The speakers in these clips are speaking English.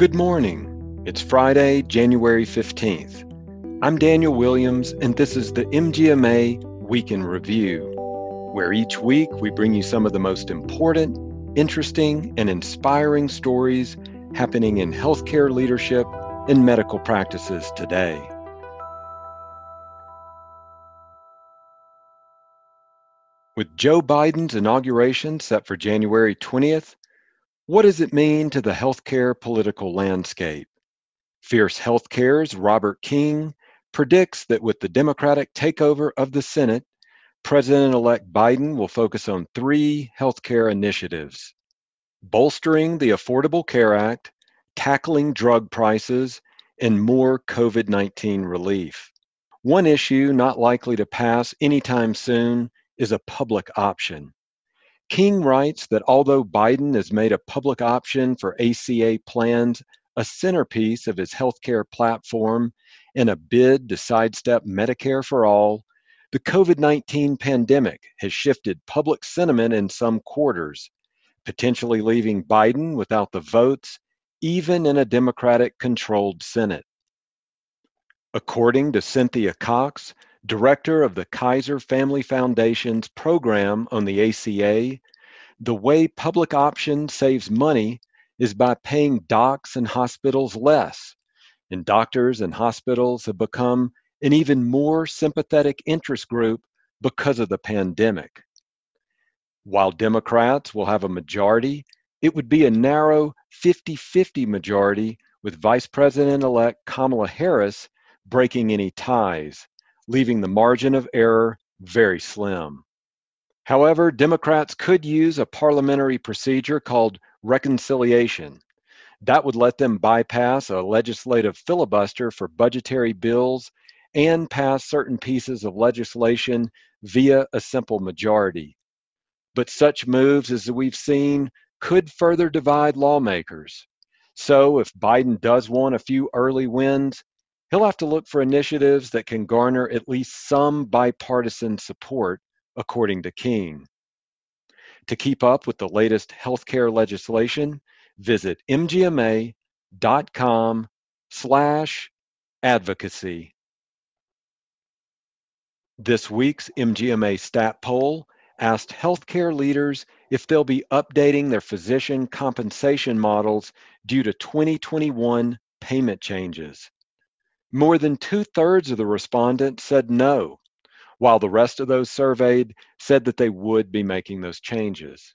Good morning. It's Friday, January 15th. I'm Daniel Williams, and this is the MGMA Week in Review, where each week we bring you some of the most important, interesting, and inspiring stories happening in healthcare leadership and medical practices today. With Joe Biden's inauguration set for January 20th, what does it mean to the healthcare political landscape? Fierce Healthcare's Robert King predicts that with the Democratic takeover of the Senate, President elect Biden will focus on three healthcare initiatives bolstering the Affordable Care Act, tackling drug prices, and more COVID 19 relief. One issue not likely to pass anytime soon is a public option. King writes that although Biden has made a public option for ACA plans a centerpiece of his healthcare platform and a bid to sidestep Medicare for all, the COVID 19 pandemic has shifted public sentiment in some quarters, potentially leaving Biden without the votes, even in a Democratic controlled Senate. According to Cynthia Cox, director of the Kaiser Family Foundation's program on the ACA, the way public option saves money is by paying docs and hospitals less. And doctors and hospitals have become an even more sympathetic interest group because of the pandemic. While Democrats will have a majority, it would be a narrow 50 50 majority with Vice President elect Kamala Harris breaking any ties leaving the margin of error very slim. However, Democrats could use a parliamentary procedure called reconciliation. That would let them bypass a legislative filibuster for budgetary bills and pass certain pieces of legislation via a simple majority. But such moves, as we've seen, could further divide lawmakers. So, if Biden does want a few early wins, he'll have to look for initiatives that can garner at least some bipartisan support, according to King. To keep up with the latest healthcare legislation, visit mgma.com slash advocacy. This week's MGMA stat poll asked healthcare leaders if they'll be updating their physician compensation models due to 2021 payment changes. More than two thirds of the respondents said no, while the rest of those surveyed said that they would be making those changes.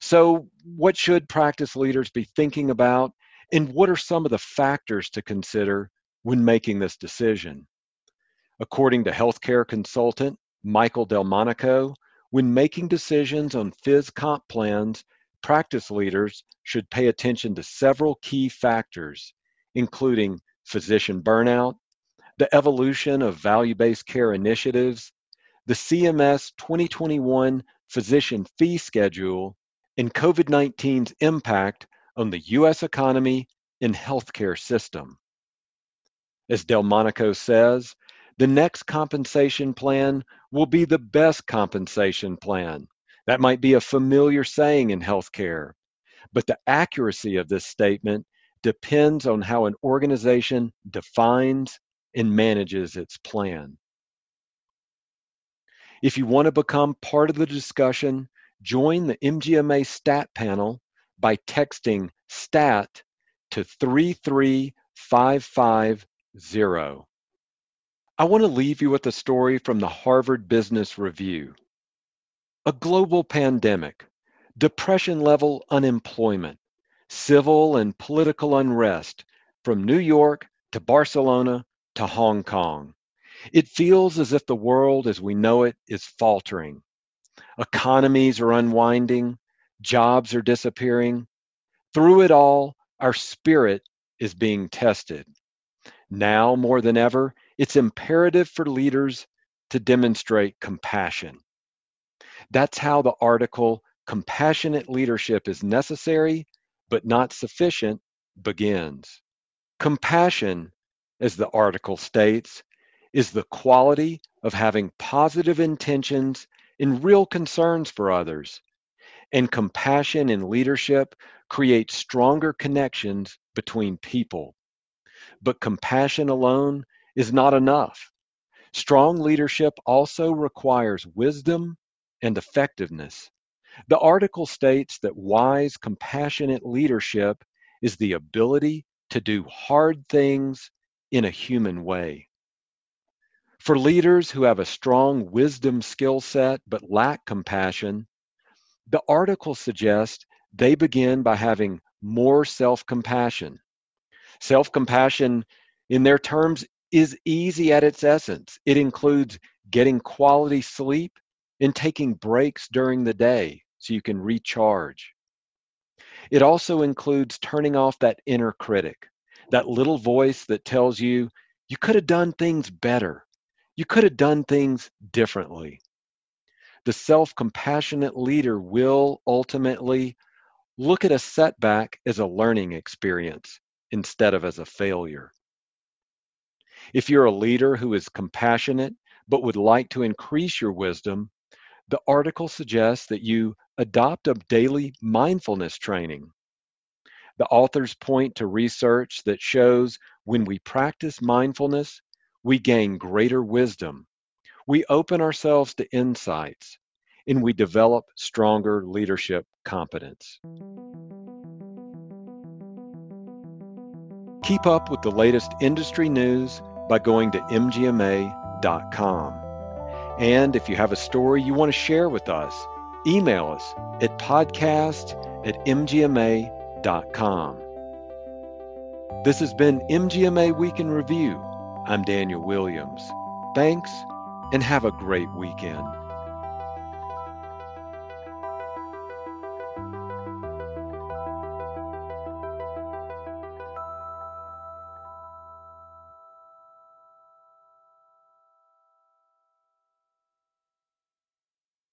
So, what should practice leaders be thinking about, and what are some of the factors to consider when making this decision? According to healthcare consultant Michael Delmonico, when making decisions on phys comp plans, practice leaders should pay attention to several key factors, including physician burnout, the evolution of value based care initiatives, the CMS 2021 physician fee schedule, and COVID 19's impact on the U.S. economy and healthcare system. As Delmonico says, the next compensation plan will be the best compensation plan. That might be a familiar saying in healthcare, but the accuracy of this statement depends on how an organization defines and manages its plan. If you want to become part of the discussion, join the MGMA STAT panel by texting STAT to 33550. I want to leave you with a story from the Harvard Business Review. A global pandemic, depression level unemployment, civil and political unrest from New York to Barcelona to Hong Kong. It feels as if the world as we know it is faltering. Economies are unwinding, jobs are disappearing. Through it all, our spirit is being tested. Now more than ever, it's imperative for leaders to demonstrate compassion. That's how the article Compassionate Leadership is Necessary but not sufficient begins. Compassion, as the article states, is the quality of having positive intentions and real concerns for others, And compassion in leadership creates stronger connections between people. But compassion alone is not enough. Strong leadership also requires wisdom and effectiveness. The article states that wise, compassionate leadership is the ability to do hard things in a human way. For leaders who have a strong wisdom skill set but lack compassion, the article suggests they begin by having more self compassion. Self compassion, in their terms, is easy at its essence. It includes getting quality sleep and taking breaks during the day so you can recharge. It also includes turning off that inner critic, that little voice that tells you you could have done things better, you could have done things differently. The self compassionate leader will ultimately look at a setback as a learning experience instead of as a failure. If you're a leader who is compassionate but would like to increase your wisdom, the article suggests that you adopt a daily mindfulness training. The authors point to research that shows when we practice mindfulness, we gain greater wisdom. We open ourselves to insights and we develop stronger leadership competence. Keep up with the latest industry news by going to mgma.com. And if you have a story you want to share with us, email us at podcast at mgma.com. This has been MGMA Week in Review. I'm Daniel Williams. Thanks and have a great weekend.